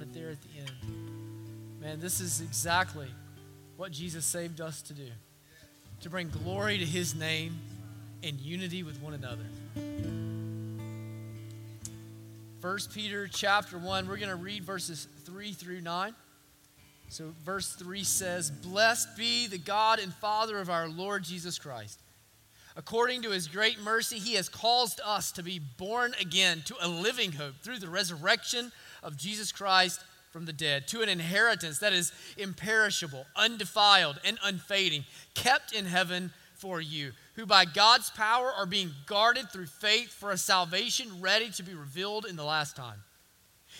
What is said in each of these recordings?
It there at the end. Man, this is exactly what Jesus saved us to do to bring glory to his name in unity with one another. 1 Peter chapter 1, we're going to read verses 3 through 9. So, verse 3 says, Blessed be the God and Father of our Lord Jesus Christ. According to his great mercy, he has caused us to be born again to a living hope through the resurrection of Jesus Christ from the dead, to an inheritance that is imperishable, undefiled, and unfading, kept in heaven for you, who by God's power are being guarded through faith for a salvation ready to be revealed in the last time.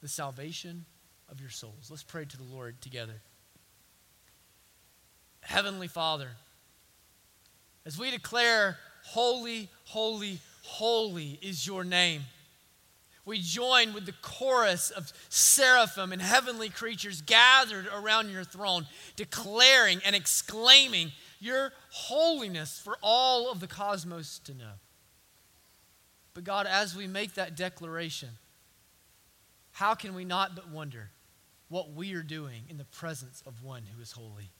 the salvation of your souls. Let's pray to the Lord together. Heavenly Father, as we declare, Holy, holy, holy is your name, we join with the chorus of seraphim and heavenly creatures gathered around your throne, declaring and exclaiming your holiness for all of the cosmos to know. But God, as we make that declaration, how can we not but wonder what we are doing in the presence of one who is holy?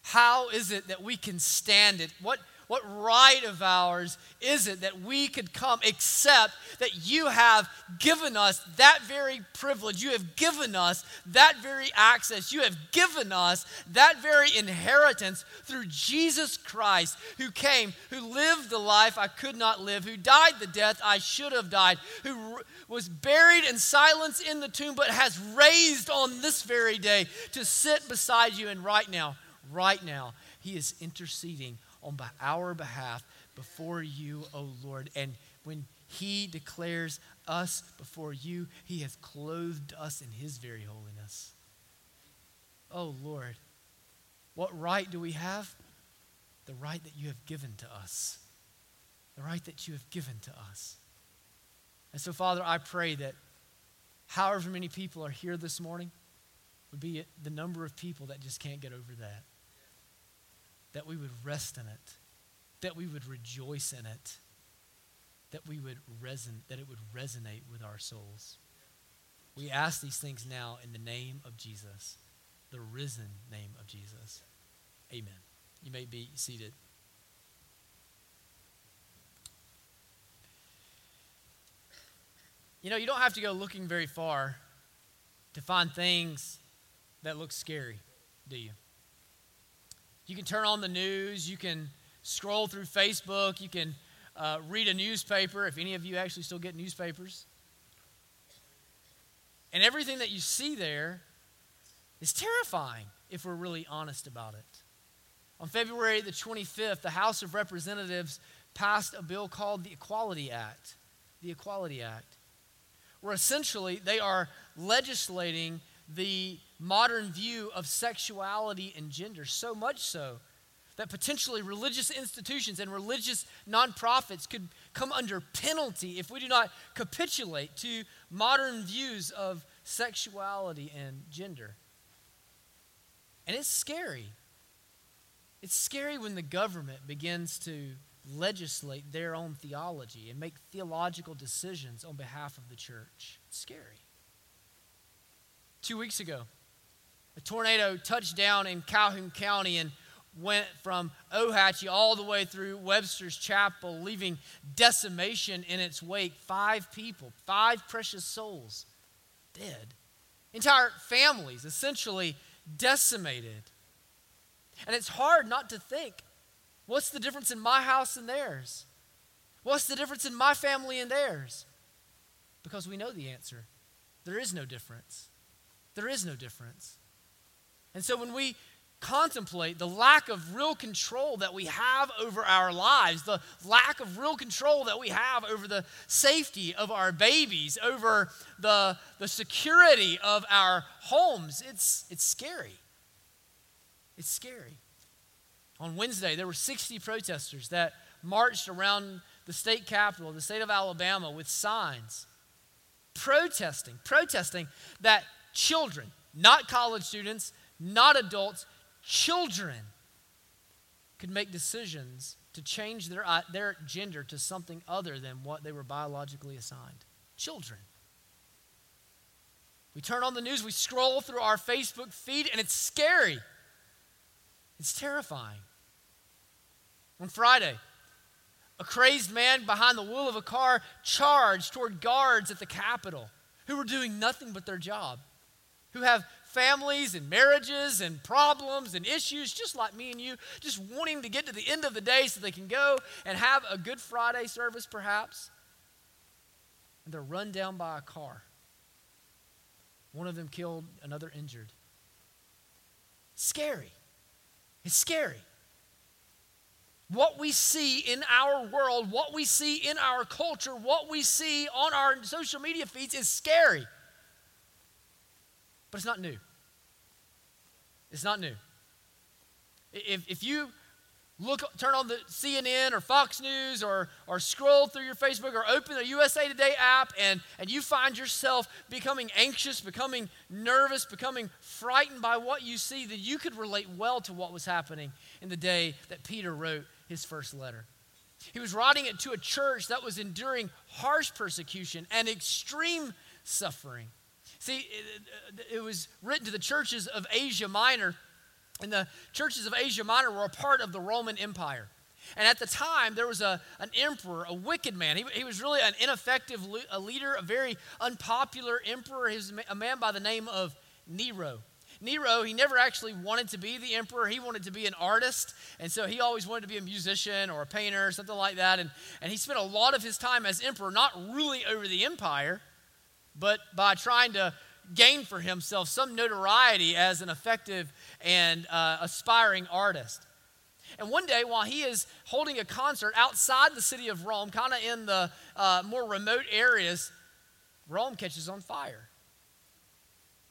How is it that we can stand it? What, what right of ours is it that we could come except that you have given us that very privilege? You have given us that very access. You have given us that very inheritance through Jesus Christ, who came, who lived the life I could not live, who died the death I should have died, who was buried in silence in the tomb, but has raised on this very day to sit beside you. And right now, right now, he is interceding on our behalf before you, O Lord. And when he declares us before you, he has clothed us in his very holiness. Oh Lord, what right do we have? The right that you have given to us. The right that you have given to us. And so, Father, I pray that however many people are here this morning would be the number of people that just can't get over that that we would rest in it, that we would rejoice in it, that we would reson- that it would resonate with our souls. We ask these things now in the name of Jesus, the risen name of Jesus. Amen. You may be seated. You know, you don't have to go looking very far to find things that look scary, do you? You can turn on the news, you can scroll through Facebook, you can uh, read a newspaper, if any of you actually still get newspapers. And everything that you see there is terrifying if we're really honest about it. On February the 25th, the House of Representatives passed a bill called the Equality Act. The Equality Act, where essentially they are legislating the modern view of sexuality and gender, so much so that potentially religious institutions and religious nonprofits could come under penalty if we do not capitulate to modern views of sexuality and gender. And it's scary. It's scary when the government begins to legislate their own theology and make theological decisions on behalf of the church. It's scary. Two weeks ago, a tornado touched down in Calhoun County and went from Ohatchee all the way through Webster's Chapel, leaving decimation in its wake. Five people, five precious souls dead. Entire families essentially decimated. And it's hard not to think what's the difference in my house and theirs? What's the difference in my family and theirs? Because we know the answer. There is no difference. There is no difference. And so when we contemplate the lack of real control that we have over our lives, the lack of real control that we have over the safety of our babies, over the, the security of our homes. It's, it's scary. It's scary. On Wednesday, there were 60 protesters that marched around the state capitol, the state of Alabama, with signs protesting, protesting that children, not college students, not adults, children could make decisions to change their, uh, their gender to something other than what they were biologically assigned. Children. We turn on the news, we scroll through our Facebook feed, and it's scary. It's terrifying. On Friday, a crazed man behind the wheel of a car charged toward guards at the Capitol who were doing nothing but their job, who have families and marriages and problems and issues, just like me and you, just wanting to get to the end of the day so they can go and have a Good Friday service, perhaps. And they're run down by a car. One of them killed, another injured. Scary. It's scary. What we see in our world, what we see in our culture, what we see on our social media feeds is scary. But it's not new. It's not new. If, if you look, turn on the CNN or Fox News or, or scroll through your Facebook or open the USA Today app and, and you find yourself becoming anxious, becoming nervous, becoming frightened by what you see, then you could relate well to what was happening in the day that Peter wrote his first letter. He was writing it to a church that was enduring harsh persecution and extreme suffering. See, it, it, was written to the churches of Asia Minor, and the churches of Asia Minor were a part of the Roman Empire. And at the time, there was a, an emperor, a wicked man. He, he was really an ineffective a leader, a very unpopular emperor. He was a man by the name of Nero. Nero, he never actually wanted to be the emperor. He wanted to be an artist. And so he always wanted to be a musician or a painter or something like that. And, and he spent a lot of his time as emperor not ruling over the empire, but by trying to gain for himself some notoriety as an effective and uh, aspiring artist. And one day, while he is holding a concert outside the city of Rome, kind of in the uh, more remote areas, Rome catches on fire.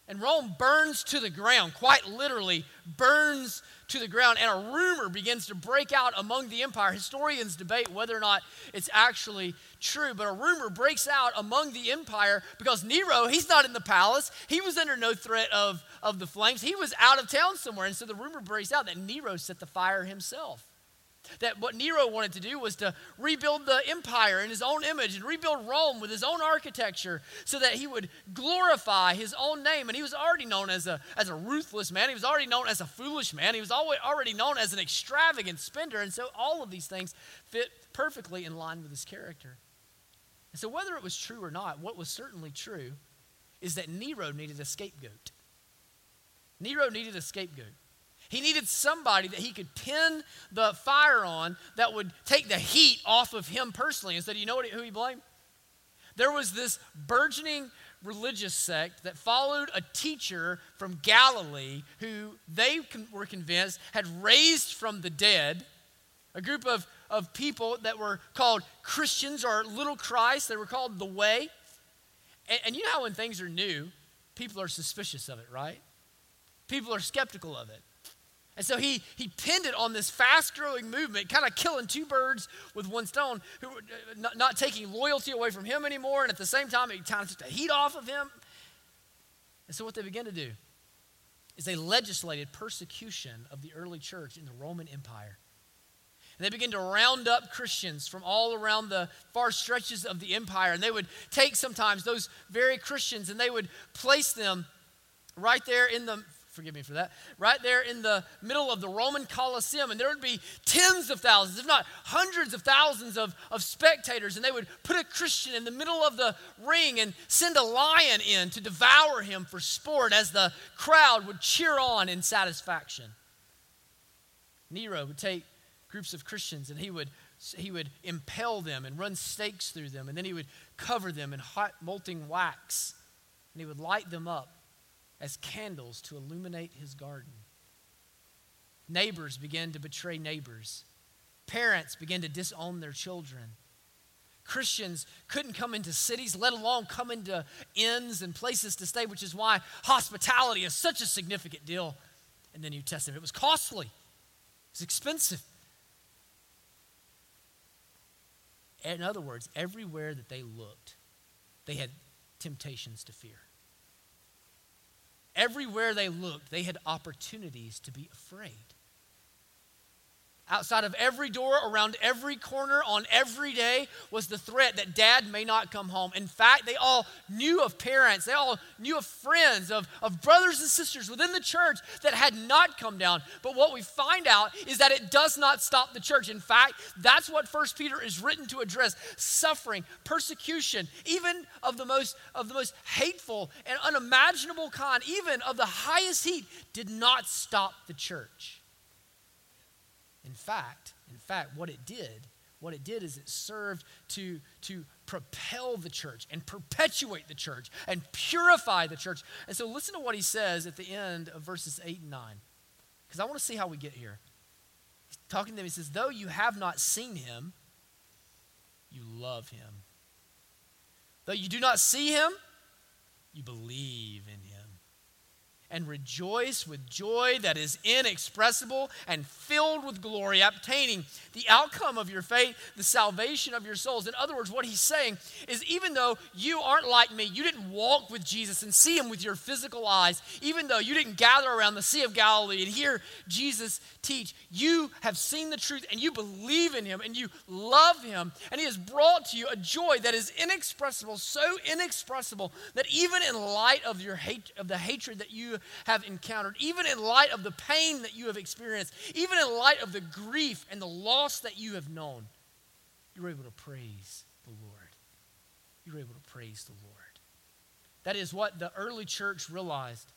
And Rome burns to the ground, quite literally burns to the ground, and a rumor begins to break out among the empire. Historians debate whether or not it's actually true, but a rumor breaks out among the empire because Nero, he's not in the palace. He was under no threat of, of the flames. He was out of town somewhere. And so the rumor breaks out that Nero set the fire himself. That what Nero wanted to do was to rebuild the empire in his own image and rebuild Rome with his own architecture so that he would glorify his own name. And he was already known as a, as a ruthless man. He was already known as a foolish man. He was already known as an extravagant spender. And so all of these things fit perfectly in line with his character. And so, whether it was true or not, what was certainly true is that Nero needed a scapegoat. Nero needed a scapegoat. He needed somebody that he could pin the fire on that would take the heat off of him personally. Do you know what, who he blamed? There was this burgeoning religious sect that followed a teacher from Galilee who they were convinced had raised from the dead, a group of, of people that were called Christians or little Christ. They were called the Way. And, and you know how when things are new, people are suspicious of it, right? People are skeptical of it. And so he, he pinned it on this fast growing movement, kind of killing two birds with one stone, who, uh, not, not, taking loyalty away from him anymore, and at the same time, it kind of took the heat off of him. And so, what they began to do is they legislated persecution of the early church in the Roman Empire. And they began to round up Christians from all around the far stretches of the empire. And they would take sometimes those very Christians and they would place them right there in the forgive me for that, right there in the middle of the Roman Colosseum. And there would be tens of thousands, if not hundreds of thousands of, of spectators. And they would put a Christian in the middle of the ring and send a lion in to devour him for sport as the crowd would cheer on in satisfaction. Nero would take groups of Christians and he would he would impale them and run stakes through them, and then he would cover them in hot molting wax, and he would light them up as candles to illuminate his garden. Neighbors began to betray neighbors. Parents began to disown their children. Christians couldn't come into cities, let alone come into inns and places to stay, which is why hospitality is such a significant deal in the New Testament. It was costly, it was expensive. In other words, everywhere that they looked, they had temptations to fear. Everywhere they looked, they had opportunities to be afraid. Outside of every door, around every corner, on every day was the threat that dad may not come home. In fact, they all knew of parents, they all knew of friends, of, of brothers and sisters within the church that had not come down. But what we find out is that it does not stop the church. In fact, that's what First Peter is written to address suffering, persecution, even of the most of the most hateful and unimaginable kind, even of the highest heat, did not stop the church. In fact, in fact, what it did, what it did is it served to, to propel the church and perpetuate the church and purify the church. And so listen to what he says at the end of verses 8 and 9. Because I want to see how we get here. He's talking to them, he says, Though you have not seen him, you love him. Though you do not see him, you believe in him and rejoice with joy that is inexpressible and filled with glory, obtaining the outcome of your faith, the salvation of your souls. In other words, what he's saying is even though you aren't like me, you didn't walk with Jesus and see him with your physical eyes, even though you didn't gather around the Sea of Galilee and hear Jesus teach, you have seen the truth and you believe in him and you love him, and he has brought to you a joy that is inexpressible, so inexpressible that even in light of your hate of the hatred that you have encountered, even in light of the pain that you have experienced, even in light of the grief and the loss that you have known, you're able to praise the Lord. You're able to praise the Lord. That is what the early church realized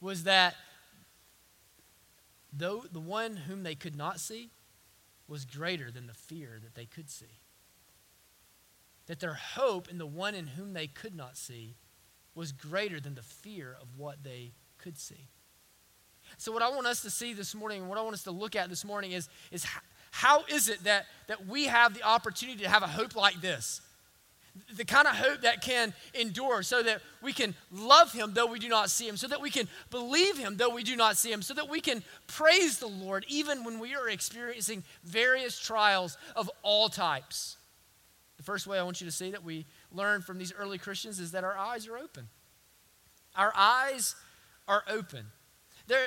was that though the one whom they could not see was greater than the fear that they could see. That their hope in the one in whom they could not see was greater than the fear of what they could see. So, what I want us to see this morning, and what I want us to look at this morning is, is how is it that, that we have the opportunity to have a hope like this? The kind of hope that can endure so that we can love Him though we do not see Him, so that we can believe Him though we do not see Him, so that we can praise the Lord even when we are experiencing various trials of all types. The first way I want you to see that we learn from these early Christians is that our eyes are open. Our eyes are open. There,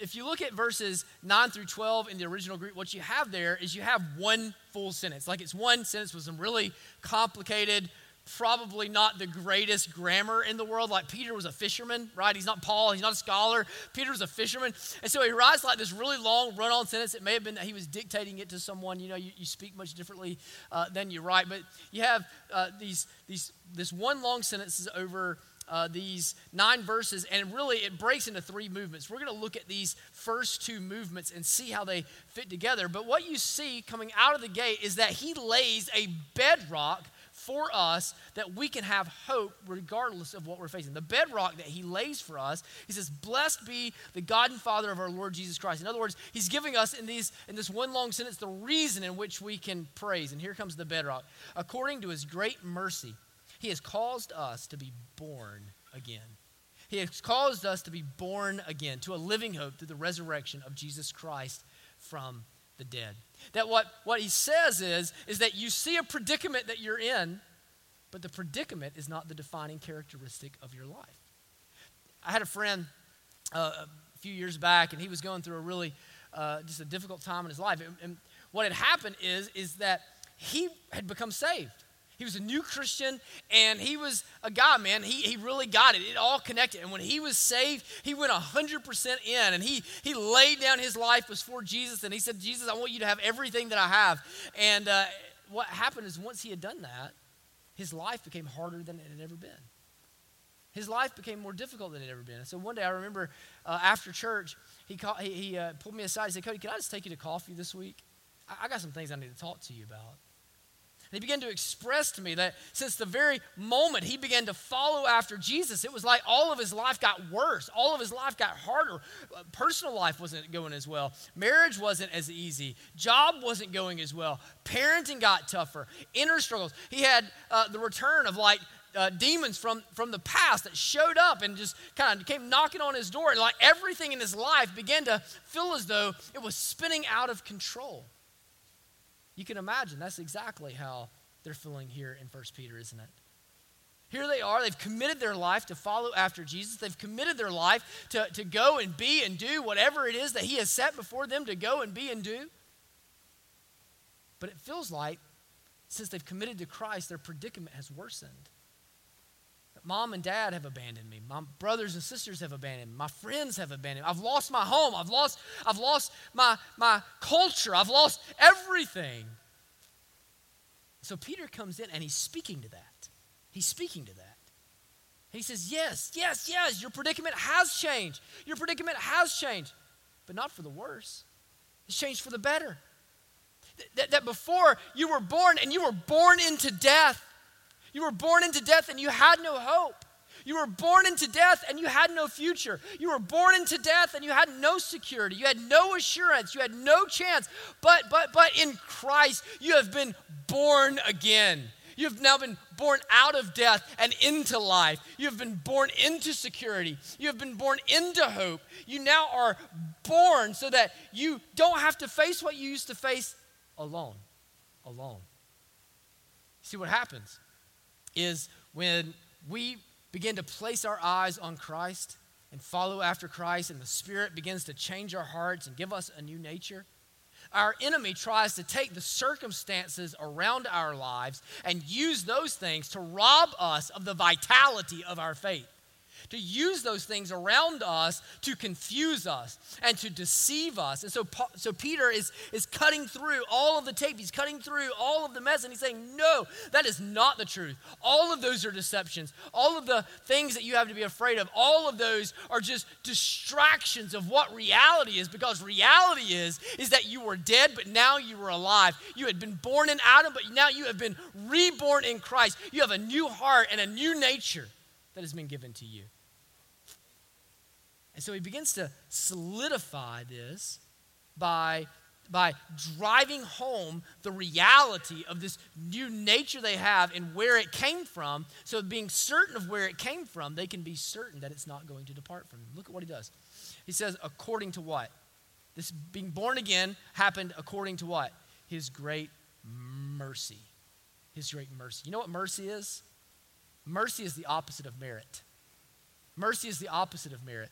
if you look at verses 9 through 12 in the original Greek, what you have there is you have one full sentence. Like it's one sentence with some really complicated, probably not the greatest grammar in the world. Like Peter was a fisherman, right? He's not Paul, he's not a scholar. Peter was a fisherman. And so he writes like this really long run on sentence. It may have been that he was dictating it to someone. You know, you, you speak much differently uh, than you write. But you have uh, these, these, this one long sentence is over uh, these nine verses, and really it breaks into three movements. We're going to look at these first two movements and see how they fit together. But what you see coming out of the gate is that he lays a bedrock for us that we can have hope regardless of what we're facing. The bedrock that he lays for us, he says, Blessed be the God and Father of our Lord Jesus Christ. In other words, he's giving us in, these, in this one long sentence the reason in which we can praise. And here comes the bedrock. According to his great mercy, he has caused us to be born again. He has caused us to be born again to a living hope through the resurrection of Jesus Christ from the dead. That what, what he says is, is that you see a predicament that you're in, but the predicament is not the defining characteristic of your life. I had a friend uh, a few years back, and he was going through a really uh, just a difficult time in his life. And, and what had happened is, is that he had become saved. He was a new Christian and he was a guy, man. He, he really got it. It all connected. And when he was saved, he went 100% in and he, he laid down his life before Jesus and he said, Jesus, I want you to have everything that I have. And uh, what happened is once he had done that, his life became harder than it had ever been. His life became more difficult than it had ever been. And so one day I remember uh, after church, he, called, he, he uh, pulled me aside and said, Cody, can I just take you to coffee this week? I, I got some things I need to talk to you about. He began to express to me that since the very moment he began to follow after Jesus, it was like all of his life got worse. All of his life got harder. Personal life wasn't going as well. Marriage wasn't as easy. Job wasn't going as well. Parenting got tougher. Inner struggles. He had uh, the return of like uh, demons from, from the past that showed up and just kind of came knocking on his door. And like everything in his life began to feel as though it was spinning out of control. You can imagine that's exactly how they're feeling here in 1 Peter, isn't it? Here they are. They've committed their life to follow after Jesus. They've committed their life to, to go and be and do whatever it is that He has set before them to go and be and do. But it feels like since they've committed to Christ, their predicament has worsened. Mom and dad have abandoned me. My brothers and sisters have abandoned me. My friends have abandoned me. I've lost my home. I've lost, I've lost my, my culture. I've lost everything. So Peter comes in and he's speaking to that. He's speaking to that. He says, Yes, yes, yes, your predicament has changed. Your predicament has changed, but not for the worse. It's changed for the better. That, that before you were born and you were born into death, you were born into death and you had no hope. You were born into death and you had no future. You were born into death and you had no security. You had no assurance. You had no chance. But but but in Christ you have been born again. You have now been born out of death and into life. You have been born into security. You have been born into hope. You now are born so that you don't have to face what you used to face alone. Alone. See what happens? Is when we begin to place our eyes on Christ and follow after Christ, and the Spirit begins to change our hearts and give us a new nature. Our enemy tries to take the circumstances around our lives and use those things to rob us of the vitality of our faith to use those things around us to confuse us and to deceive us. And so, so Peter is, is cutting through all of the tape. He's cutting through all of the mess and he's saying, No, that is not the truth. All of those are deceptions. All of the things that you have to be afraid of, all of those are just distractions of what reality is because reality is, is that you were dead, but now you were alive. You had been born in Adam, but now you have been reborn in Christ. You have a new heart and a new nature that has been given to you. And so he begins to solidify this by, by driving home the reality of this new nature they have and where it came from. So, being certain of where it came from, they can be certain that it's not going to depart from them. Look at what he does. He says, according to what? This being born again happened according to what? His great mercy. His great mercy. You know what mercy is? Mercy is the opposite of merit. Mercy is the opposite of merit.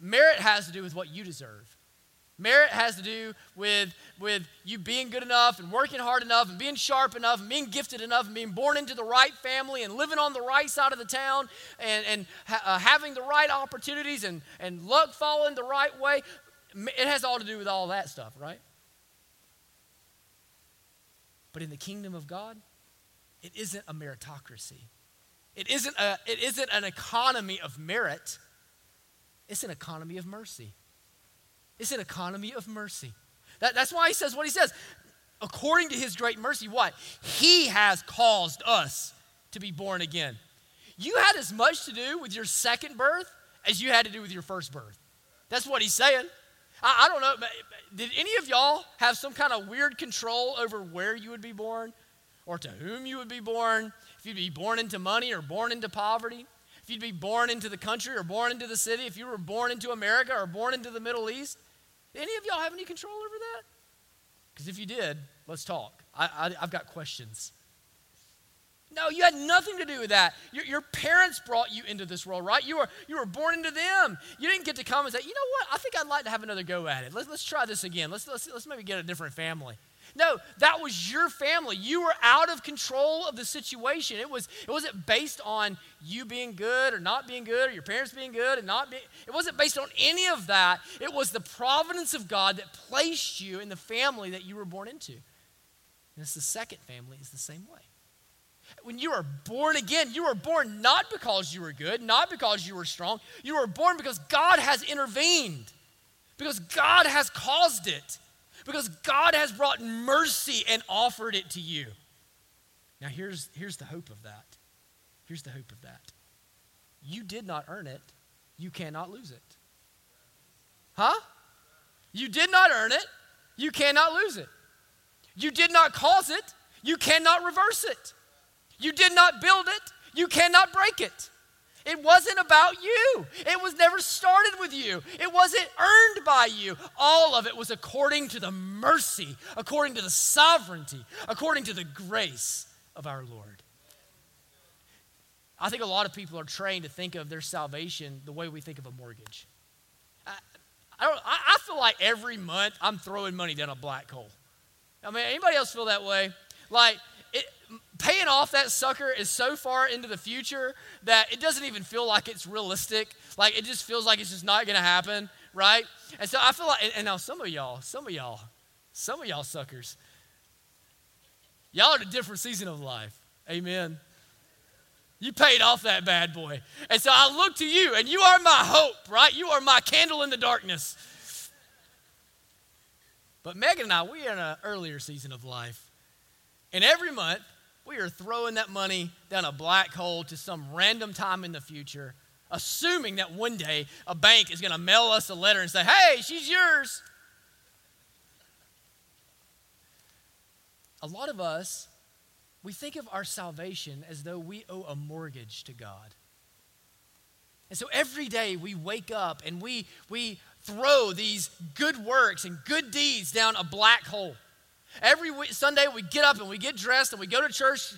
Merit has to do with what you deserve. Merit has to do with, with you being good enough and working hard enough and being sharp enough and being gifted enough and being born into the right family and living on the right side of the town and, and ha- uh, having the right opportunities and, and luck falling the right way. It has all to do with all that stuff, right? But in the kingdom of God, it isn't a meritocracy. It isn't, a, it isn't an economy of merit. It's an economy of mercy. It's an economy of mercy. That, that's why he says what he says. According to his great mercy, what? He has caused us to be born again. You had as much to do with your second birth as you had to do with your first birth. That's what he's saying. I, I don't know. Did any of y'all have some kind of weird control over where you would be born or to whom you would be born? If you'd be born into money or born into poverty? If you'd be born into the country or born into the city, if you were born into America or born into the Middle East. Any of y'all have any control over that? Because if you did, let's talk. I, I, have got questions. No, you had nothing to do with that. Your, your, parents brought you into this world, right? You were, you were born into them. You didn't get to come and say, you know what? I think I'd like to have another go at it. Let's, let's try this again. Let's, let's, let's maybe get a different family. No, that was your family. You were out of control of the situation. It, was, it wasn't based on you being good or not being good or your parents being good and not being. It wasn't based on any of that. It was the providence of God that placed you in the family that you were born into. And it's the second family is the same way. When you are born again, you were born not because you were good, not because you were strong. You were born because God has intervened, because God has caused it because God has brought mercy and offered it to you. Now, here's, here's the hope of that. Here's the hope of that. You did not earn it, you cannot lose it. Huh? You did not earn it, you cannot lose it. You did not cause it, you cannot reverse it. You did not build it, you cannot break it. It wasn't about you. It was never started with you. It wasn't earned by you. All of it was according to the mercy, according to the sovereignty, according to the grace of our Lord. I think a lot of people are trained to think of their salvation the way we think of a mortgage. I, I, don't, I, I feel like every month I'm throwing money down a black hole. I mean, anybody else feel that way? Like, it, paying off that sucker is so far into the future that it doesn't even feel like it's realistic. Like, it just feels like it's just not going to happen, right? And so I feel like, and, and now some of y'all, some of y'all, some of y'all suckers, y'all are in a different season of life. Amen. You paid off that bad boy. And so I look to you, and you are my hope, right? You are my candle in the darkness. But Megan and I, we are in an earlier season of life. And every month, we are throwing that money down a black hole to some random time in the future, assuming that one day a bank is going to mail us a letter and say, hey, she's yours. A lot of us we think of our salvation as though we owe a mortgage to God. And so every day we wake up and we, we throw these good works and good deeds down a black hole. Every week, Sunday we get up and we get dressed and we go to church,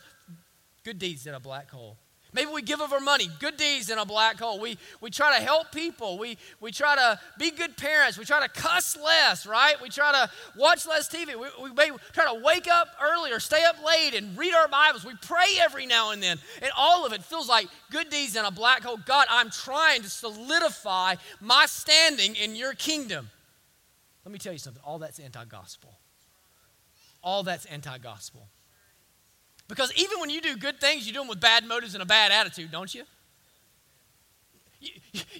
good deeds in a black hole. Maybe we give of our money, good deeds in a black hole. We, we try to help people. We, we try to be good parents. We try to cuss less, right? We try to watch less TV. We, we may try to wake up earlier, stay up late and read our Bibles. We pray every now and then. And all of it feels like good deeds in a black hole. God, I'm trying to solidify my standing in your kingdom. Let me tell you something all that's anti gospel. All that's anti gospel. Because even when you do good things, you do them with bad motives and a bad attitude, don't you?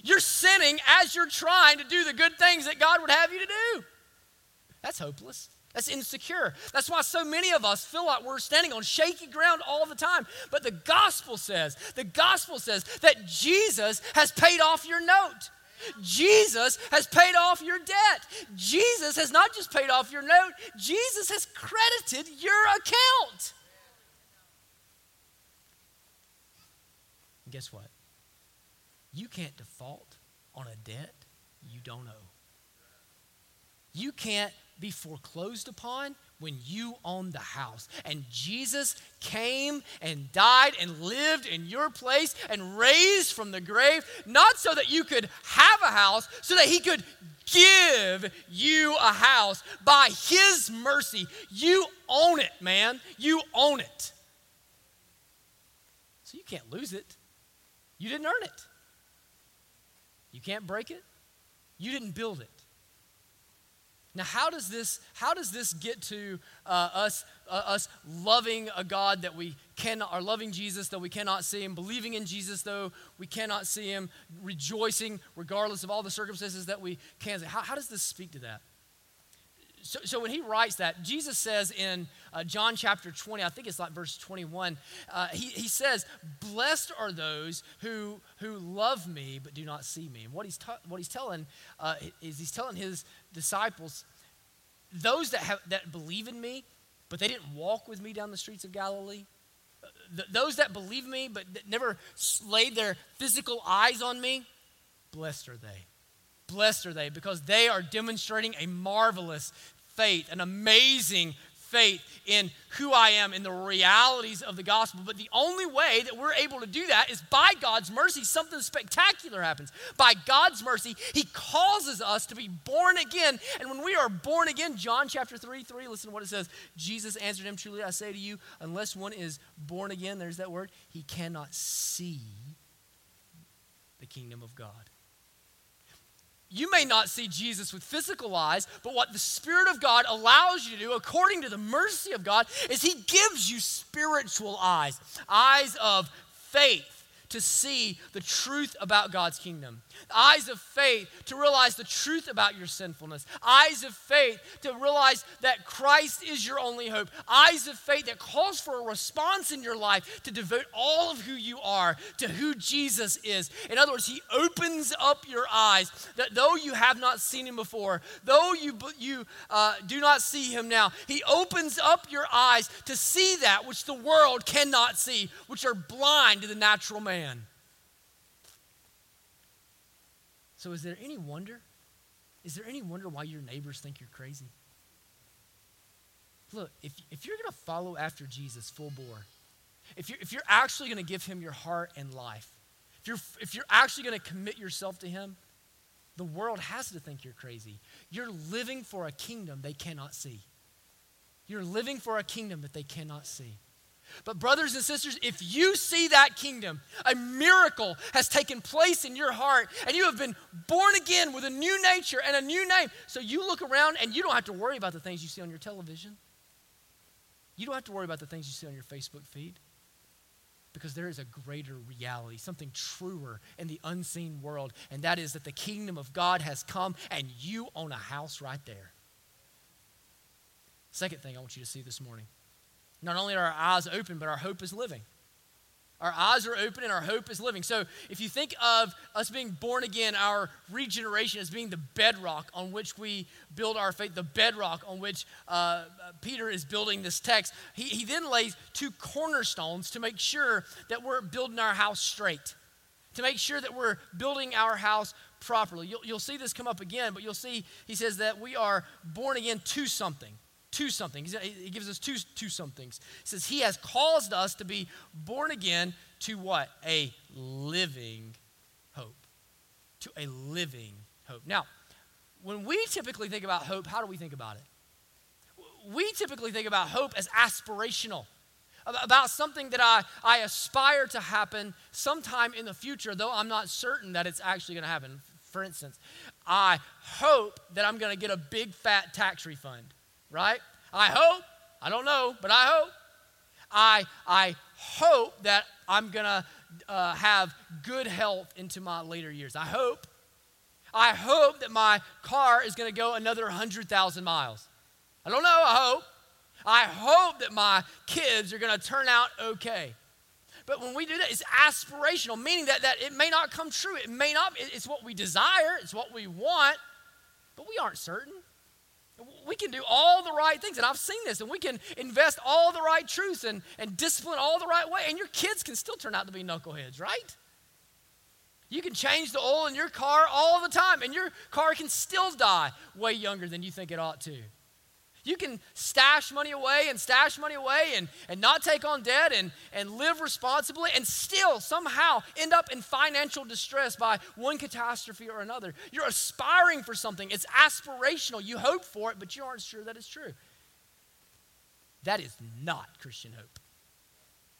You're sinning as you're trying to do the good things that God would have you to do. That's hopeless. That's insecure. That's why so many of us feel like we're standing on shaky ground all the time. But the gospel says, the gospel says that Jesus has paid off your note. Jesus has paid off your debt. Jesus has not just paid off your note, Jesus has credited your account. And guess what? You can't default on a debt you don't owe. You can't be foreclosed upon when you own the house. And Jesus came and died and lived in your place and raised from the grave, not so that you could have a house, so that he could give you a house by his mercy. You own it, man. You own it. So you can't lose it. You didn't earn it. You can't break it. You didn't build it. Now, how does this, how does this get to uh, us, uh, us loving a God that we cannot, or loving Jesus though we cannot see him, believing in Jesus though we cannot see him, rejoicing regardless of all the circumstances that we can see? How, how does this speak to that? So, so when he writes that, Jesus says in uh, John chapter 20, I think it's like verse 21, uh, he, he says, Blessed are those who, who love me but do not see me. And what he's, ta- what he's telling uh, is he's telling his disciples, those that, have, that believe in me, but they didn't walk with me down the streets of Galilee, th- those that believe me but never laid their physical eyes on me, blessed are they. Blessed are they because they are demonstrating a marvelous faith, an amazing faith in who I am, in the realities of the gospel. But the only way that we're able to do that is by God's mercy. Something spectacular happens. By God's mercy, He causes us to be born again. And when we are born again, John chapter 3 3, listen to what it says. Jesus answered him, Truly I say to you, unless one is born again, there's that word, he cannot see the kingdom of God. You may not see Jesus with physical eyes, but what the Spirit of God allows you to do, according to the mercy of God, is He gives you spiritual eyes, eyes of faith, to see the truth about God's kingdom. Eyes of faith to realize the truth about your sinfulness. Eyes of faith to realize that Christ is your only hope. Eyes of faith that calls for a response in your life to devote all of who you are to who Jesus is. In other words, He opens up your eyes that though you have not seen Him before, though you, you uh, do not see Him now, He opens up your eyes to see that which the world cannot see, which are blind to the natural man. So, is there any wonder? Is there any wonder why your neighbors think you're crazy? Look, if, if you're going to follow after Jesus full bore, if you're, if you're actually going to give him your heart and life, if you're, if you're actually going to commit yourself to him, the world has to think you're crazy. You're living for a kingdom they cannot see. You're living for a kingdom that they cannot see. But, brothers and sisters, if you see that kingdom, a miracle has taken place in your heart, and you have been born again with a new nature and a new name. So you look around and you don't have to worry about the things you see on your television. You don't have to worry about the things you see on your Facebook feed because there is a greater reality, something truer in the unseen world, and that is that the kingdom of God has come and you own a house right there. Second thing I want you to see this morning not only are our eyes open, but our hope is living. Our eyes are open and our hope is living. So, if you think of us being born again, our regeneration as being the bedrock on which we build our faith, the bedrock on which uh, Peter is building this text, he, he then lays two cornerstones to make sure that we're building our house straight, to make sure that we're building our house properly. You'll, you'll see this come up again, but you'll see he says that we are born again to something to something. He gives us two, two somethings. He says, He has caused us to be born again to what? A living hope. To a living hope. Now, when we typically think about hope, how do we think about it? We typically think about hope as aspirational, about something that I, I aspire to happen sometime in the future, though I'm not certain that it's actually going to happen. For instance, I hope that I'm going to get a big fat tax refund right? I hope, I don't know, but I hope. I, I hope that I'm going to uh, have good health into my later years. I hope. I hope that my car is going to go another 100,000 miles. I don't know, I hope. I hope that my kids are going to turn out okay. But when we do that, it's aspirational, meaning that, that it may not come true. It may not, it's what we desire, it's what we want, but we aren't certain. We can do all the right things, and I've seen this, and we can invest all the right truths and, and discipline all the right way, and your kids can still turn out to be knuckleheads, right? You can change the oil in your car all the time, and your car can still die way younger than you think it ought to. You can stash money away and stash money away and, and not take on debt and, and live responsibly and still somehow end up in financial distress by one catastrophe or another. You're aspiring for something, it's aspirational. You hope for it, but you aren't sure that it's true. That is not Christian hope.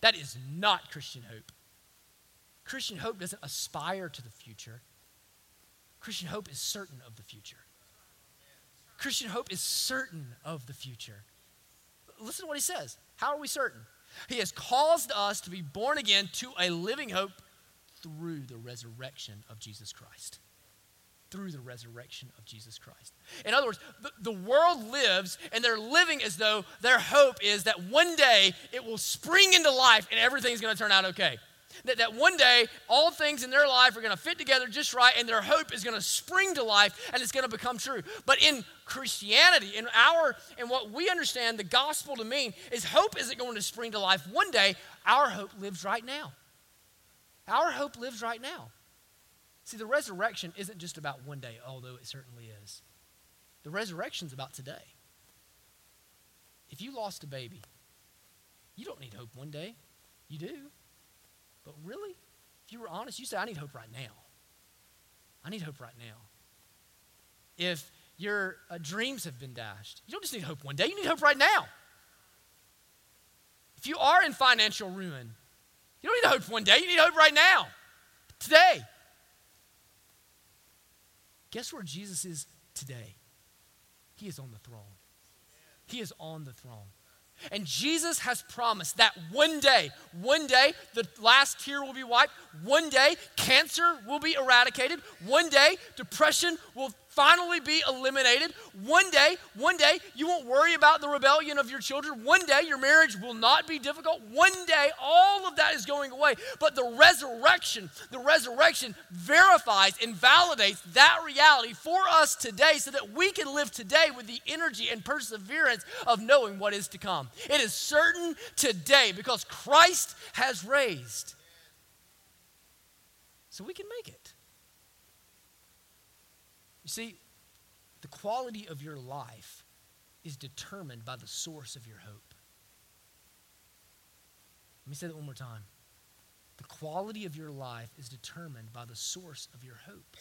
That is not Christian hope. Christian hope doesn't aspire to the future, Christian hope is certain of the future. Christian hope is certain of the future. Listen to what he says. How are we certain? He has caused us to be born again to a living hope through the resurrection of Jesus Christ. Through the resurrection of Jesus Christ. In other words, the, the world lives and they're living as though their hope is that one day it will spring into life and everything's going to turn out okay. That, that one day, all things in their life are going to fit together just right, and their hope is going to spring to life and it's going to become true. But in Christianity, in our in what we understand the gospel to mean, is hope isn't going to spring to life one day. Our hope lives right now. Our hope lives right now. See, the resurrection isn't just about one day, although it certainly is. The resurrection's about today. If you lost a baby, you don't need hope one day. You do. But really, if you were honest, you say, I need hope right now. I need hope right now. If your uh, dreams have been dashed, you don't just need hope one day, you need hope right now. If you are in financial ruin, you don't need hope one day, you need hope right now, today. Guess where Jesus is today? He is on the throne. He is on the throne. And Jesus has promised that one day, one day, the last tear will be wiped. One day, cancer will be eradicated. One day, depression will finally be eliminated. One day, one day, you won't worry about the rebellion of your children. One day, your marriage will not be difficult. One day, all of that is going away. But the resurrection, the resurrection verifies and validates that reality for us today so that we can live today with the energy and perseverance of knowing what is to come. It is certain today because Christ has raised. So we can make it. You see, the quality of your life is determined by the source of your hope. Let me say that one more time. The quality of your life is determined by the source of your hope.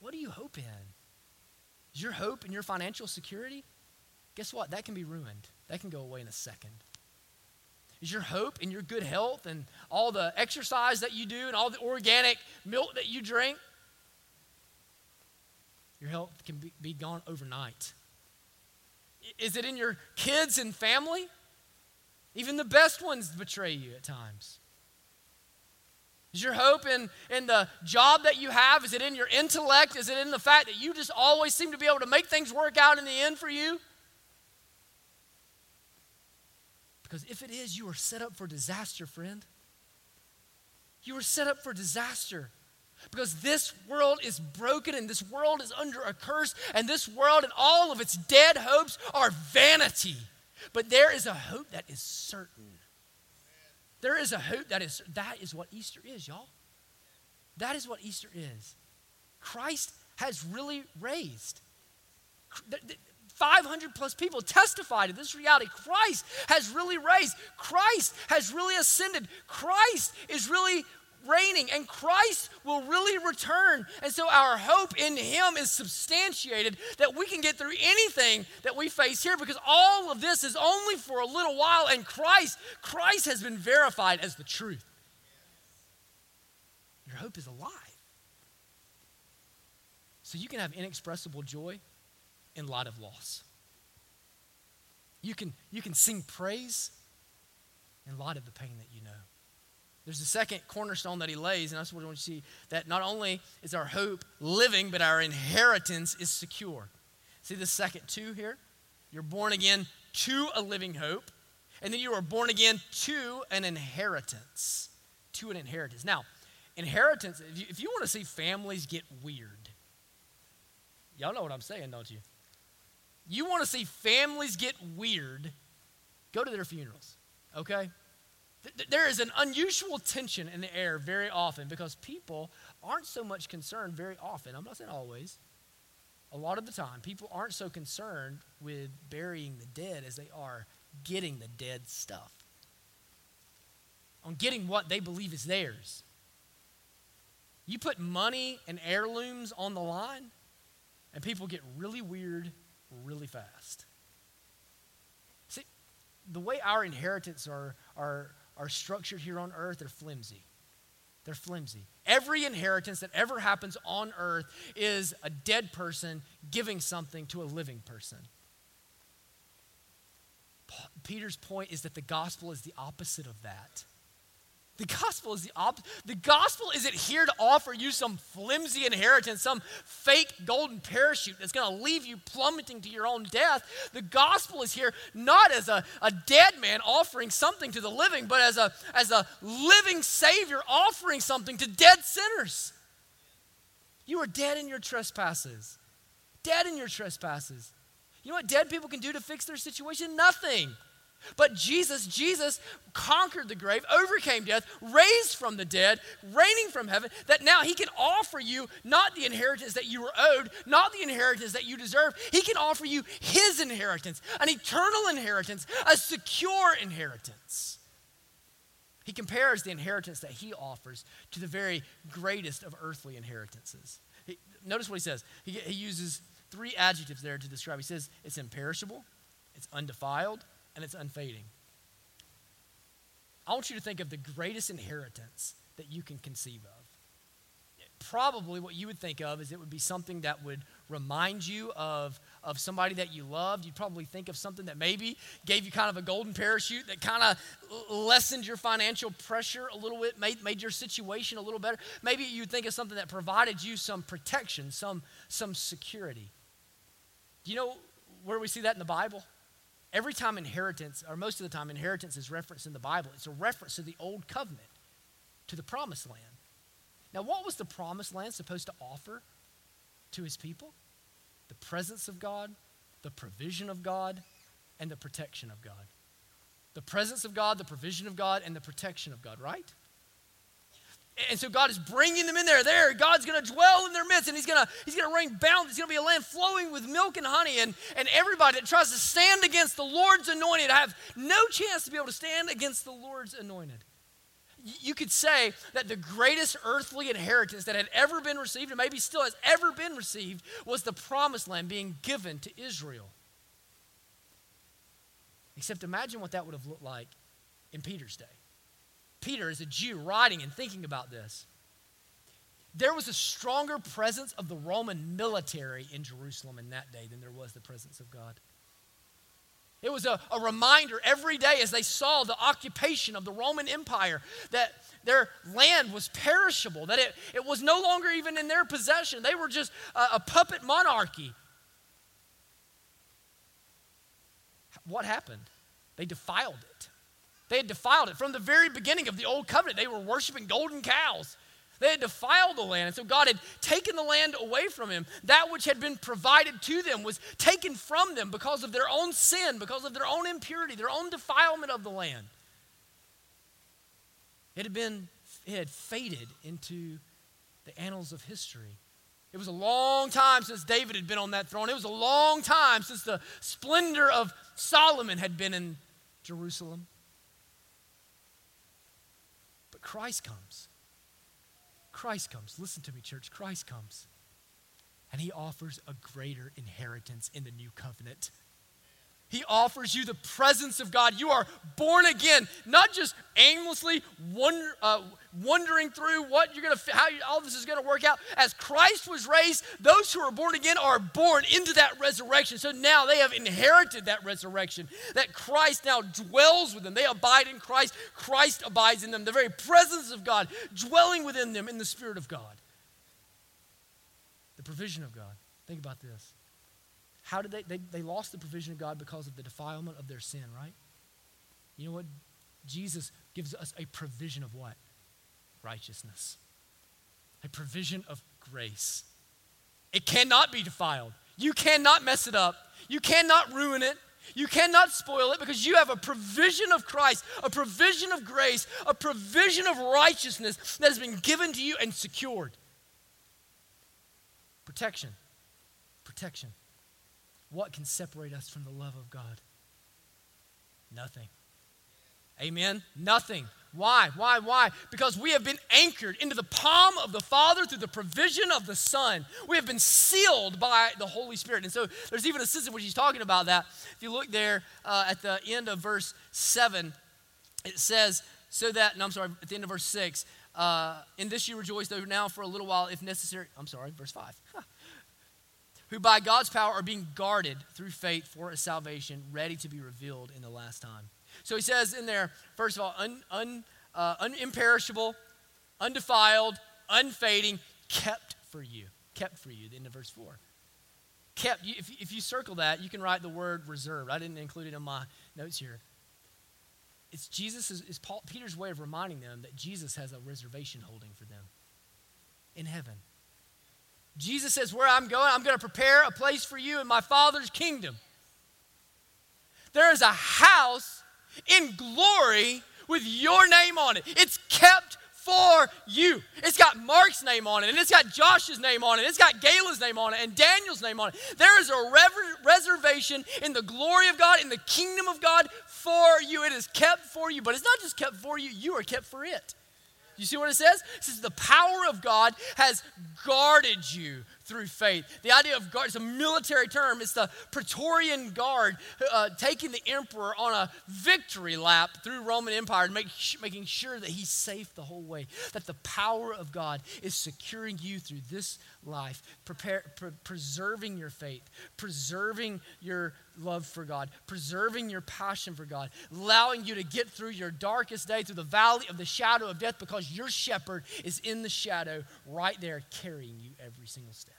What do you hope in? Is your hope in your financial security? Guess what? That can be ruined. That can go away in a second. Is your hope in your good health and all the exercise that you do and all the organic milk that you drink? Your health can be, be gone overnight. Is it in your kids and family? Even the best ones betray you at times. Is your hope in, in the job that you have? Is it in your intellect? Is it in the fact that you just always seem to be able to make things work out in the end for you? Because if it is, you are set up for disaster, friend. You are set up for disaster. Because this world is broken and this world is under a curse, and this world and all of its dead hopes are vanity. But there is a hope that is certain. There is a hope that is that is what Easter is, y'all. That is what Easter is. Christ has really raised. 500 plus people testify to this reality. Christ has really raised. Christ has really ascended. Christ is really reigning, and Christ will really return. And so our hope in Him is substantiated that we can get through anything that we face here because all of this is only for a little while, and Christ, Christ has been verified as the truth. Your hope is alive. So you can have inexpressible joy in light of loss. You can, you can sing praise in light of the pain that you know. There's a second cornerstone that he lays, and that's what I want you to see that not only is our hope living, but our inheritance is secure. See the second two here? You're born again to a living hope, and then you are born again to an inheritance. To an inheritance. Now, inheritance, if you, if you want to see families get weird, y'all know what I'm saying, don't you? You want to see families get weird, go to their funerals, okay? There is an unusual tension in the air very often because people aren't so much concerned very often. I'm not saying always. A lot of the time, people aren't so concerned with burying the dead as they are getting the dead stuff, on getting what they believe is theirs. You put money and heirlooms on the line, and people get really weird really fast. See, the way our inheritance are, are are structured here on earth, they're flimsy. They're flimsy. Every inheritance that ever happens on earth is a dead person giving something to a living person. Peter's point is that the gospel is the opposite of that. The gospel is the opposite. The gospel isn't here to offer you some flimsy inheritance, some fake golden parachute that's going to leave you plummeting to your own death. The gospel is here not as a, a dead man offering something to the living, but as a, as a living Savior offering something to dead sinners. You are dead in your trespasses. Dead in your trespasses. You know what dead people can do to fix their situation? Nothing. But Jesus, Jesus conquered the grave, overcame death, raised from the dead, reigning from heaven, that now he can offer you not the inheritance that you were owed, not the inheritance that you deserve. He can offer you his inheritance, an eternal inheritance, a secure inheritance. He compares the inheritance that he offers to the very greatest of earthly inheritances. He, notice what he says. He, he uses three adjectives there to describe. He says it's imperishable, it's undefiled, and it's unfading. I want you to think of the greatest inheritance that you can conceive of. Probably what you would think of is it would be something that would remind you of of somebody that you loved. You'd probably think of something that maybe gave you kind of a golden parachute that kind of lessened your financial pressure a little bit, made, made your situation a little better. Maybe you'd think of something that provided you some protection, some, some security. Do you know where we see that in the Bible? Every time inheritance, or most of the time, inheritance is referenced in the Bible, it's a reference to the old covenant, to the promised land. Now, what was the promised land supposed to offer to his people? The presence of God, the provision of God, and the protection of God. The presence of God, the provision of God, and the protection of God, right? And so God is bringing them in there. There, God's going to dwell in their midst, and He's going to He's going to rain bound. It's going to be a land flowing with milk and honey. And, and everybody that tries to stand against the Lord's anointed have no chance to be able to stand against the Lord's anointed. You could say that the greatest earthly inheritance that had ever been received, and maybe still has ever been received, was the promised land being given to Israel. Except imagine what that would have looked like in Peter's day. Peter, as a Jew, writing and thinking about this, there was a stronger presence of the Roman military in Jerusalem in that day than there was the presence of God. It was a, a reminder every day as they saw the occupation of the Roman Empire that their land was perishable, that it, it was no longer even in their possession. They were just a, a puppet monarchy. What happened? They defiled it. They had defiled it. From the very beginning of the old covenant, they were worshiping golden cows. They had defiled the land. And so God had taken the land away from him. That which had been provided to them was taken from them because of their own sin, because of their own impurity, their own defilement of the land. It had been, it had faded into the annals of history. It was a long time since David had been on that throne. It was a long time since the splendor of Solomon had been in Jerusalem. Christ comes. Christ comes. Listen to me, church. Christ comes. And he offers a greater inheritance in the new covenant. He offers you the presence of God. You are born again, not just aimlessly wonder, uh, wondering through what you're going to, how you, all this is going to work out. As Christ was raised, those who are born again are born into that resurrection. So now they have inherited that resurrection. That Christ now dwells with them. They abide in Christ. Christ abides in them. The very presence of God dwelling within them in the Spirit of God. The provision of God. Think about this. How did they, they, they lost the provision of God because of the defilement of their sin, right? You know what? Jesus gives us a provision of what? Righteousness. A provision of grace. It cannot be defiled. You cannot mess it up. You cannot ruin it. You cannot spoil it because you have a provision of Christ, a provision of grace, a provision of righteousness that has been given to you and secured. Protection. Protection. What can separate us from the love of God? Nothing. Amen? Nothing. Why? Why? Why? Because we have been anchored into the palm of the Father through the provision of the Son. We have been sealed by the Holy Spirit. And so there's even a sense in which he's talking about that. If you look there uh, at the end of verse 7, it says, so that, no, I'm sorry, at the end of verse 6, uh, in this you rejoice, though now for a little while, if necessary. I'm sorry, verse 5. Huh who by God's power are being guarded through faith for a salvation ready to be revealed in the last time. So he says in there, first of all, un, un, uh, un, imperishable, undefiled, unfading, kept for you. Kept for you, the end of verse 4. Kept. If, if you circle that, you can write the word reserved. I didn't include it in my notes here. It's Jesus' is Paul, Peter's way of reminding them that Jesus has a reservation holding for them in heaven. Jesus says, Where I'm going, I'm going to prepare a place for you in my Father's kingdom. There is a house in glory with your name on it. It's kept for you. It's got Mark's name on it, and it's got Josh's name on it, it's got Gayla's name on it, and Daniel's name on it. There is a rever- reservation in the glory of God, in the kingdom of God for you. It is kept for you, but it's not just kept for you, you are kept for it. You see what it says? It says the power of God has guarded you through faith. The idea of guard is a military term. It's the Praetorian Guard uh, taking the emperor on a victory lap through Roman Empire and make, making sure that he's safe the whole way. That the power of God is securing you through this life, prepare, pre- preserving your faith, preserving your love for God, preserving your passion for God, allowing you to get through your darkest day, through the valley of the shadow of death, because your shepherd is in the shadow right there carrying you every single step.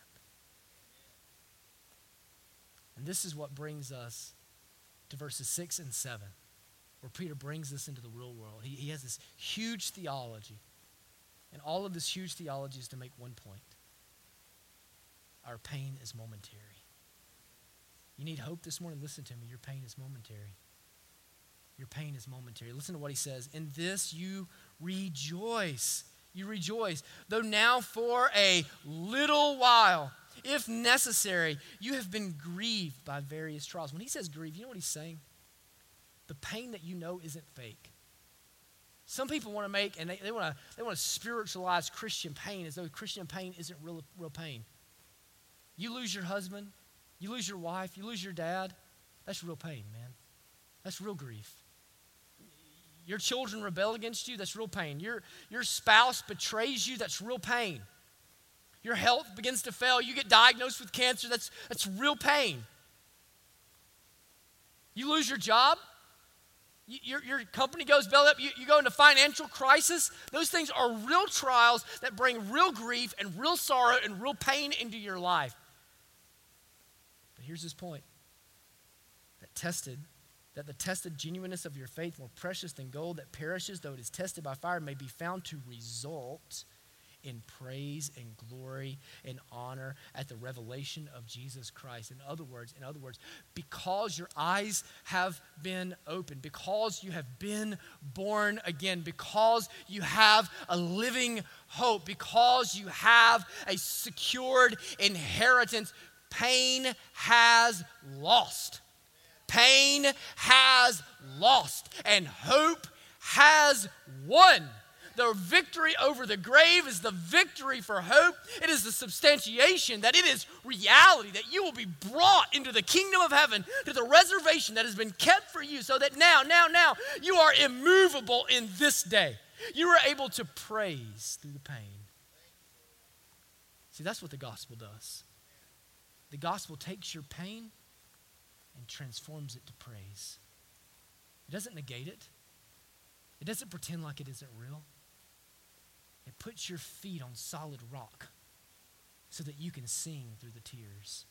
And this is what brings us to verses 6 and 7, where Peter brings us into the real world. He, he has this huge theology. And all of this huge theology is to make one point our pain is momentary. You need hope this morning? Listen to me. Your pain is momentary. Your pain is momentary. Listen to what he says. In this you rejoice. You rejoice. Though now for a little while, if necessary, you have been grieved by various trials. When he says grieve, you know what he's saying? The pain that you know isn't fake. Some people want to make and they, they want to they want to spiritualize Christian pain as though Christian pain isn't real real pain. You lose your husband, you lose your wife, you lose your dad. That's real pain, man. That's real grief. Your children rebel against you, that's real pain. Your, your spouse betrays you, that's real pain. Your health begins to fail, you get diagnosed with cancer, that's, that's real pain. You lose your job, your, your company goes belly up, you, you go into financial crisis. Those things are real trials that bring real grief and real sorrow and real pain into your life. But here's his point. That tested that the tested genuineness of your faith more precious than gold that perishes though it is tested by fire may be found to result in praise and glory and honor at the revelation of Jesus Christ. In other words, in other words, because your eyes have been opened, because you have been born again, because you have a living hope, because you have a secured inheritance pain has lost. Pain has lost, and hope has won. The victory over the grave is the victory for hope. It is the substantiation that it is reality, that you will be brought into the kingdom of heaven, to the reservation that has been kept for you, so that now, now, now, you are immovable in this day. You are able to praise through the pain. See, that's what the gospel does. The gospel takes your pain and transforms it to praise. It doesn't negate it, it doesn't pretend like it isn't real. It puts your feet on solid rock so that you can sing through the tears.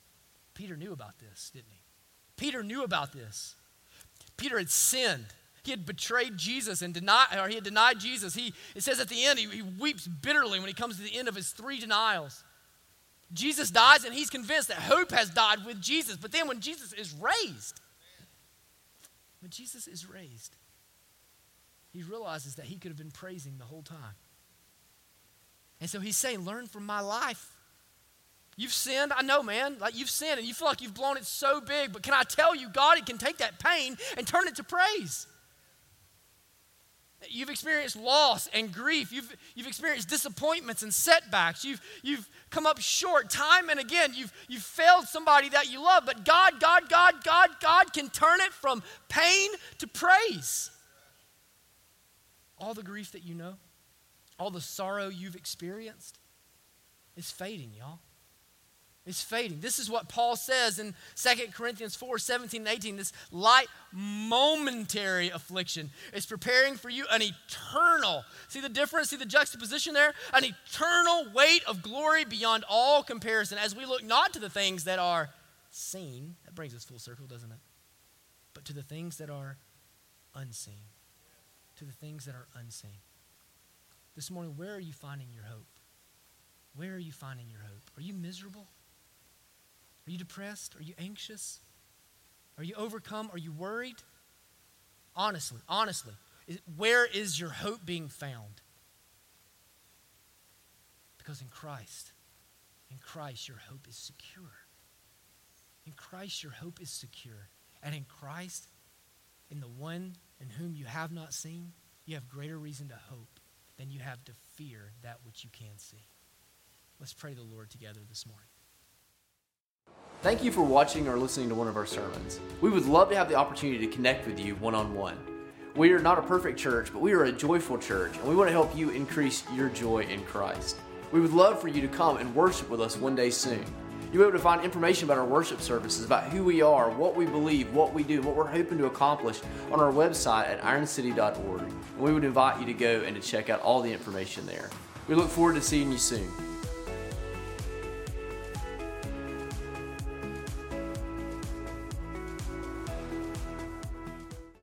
Peter knew about this, didn't he? Peter knew about this. Peter had sinned. He had betrayed Jesus and denied, or he had denied Jesus. He, it says at the end, he, he weeps bitterly when he comes to the end of his three denials. Jesus dies, and he's convinced that hope has died with Jesus. But then when Jesus is raised, when Jesus is raised, he realizes that he could have been praising the whole time. And so he's saying, Learn from my life. You've sinned, I know, man. Like you've sinned and you feel like you've blown it so big, but can I tell you, God, He can take that pain and turn it to praise. You've experienced loss and grief. You've, you've experienced disappointments and setbacks. You've, you've come up short time and again. You've, you've failed somebody that you love. But God, God, God, God, God can turn it from pain to praise. All the grief that you know, all the sorrow you've experienced is fading, y'all It's fading. This is what Paul says in 2 Corinthians 4 17 and 18. This light, momentary affliction is preparing for you an eternal, see the difference, see the juxtaposition there? An eternal weight of glory beyond all comparison as we look not to the things that are seen. That brings us full circle, doesn't it? But to the things that are unseen. To the things that are unseen. This morning, where are you finding your hope? Where are you finding your hope? Are you miserable? Are you depressed? Are you anxious? Are you overcome? Are you worried? Honestly, honestly, where is your hope being found? Because in Christ, in Christ, your hope is secure. In Christ, your hope is secure. And in Christ, in the one in whom you have not seen, you have greater reason to hope than you have to fear that which you can see. Let's pray the Lord together this morning. Thank you for watching or listening to one of our sermons. We would love to have the opportunity to connect with you one on one. We are not a perfect church, but we are a joyful church, and we want to help you increase your joy in Christ. We would love for you to come and worship with us one day soon. You'll be able to find information about our worship services, about who we are, what we believe, what we do, what we're hoping to accomplish on our website at ironcity.org. And we would invite you to go and to check out all the information there. We look forward to seeing you soon.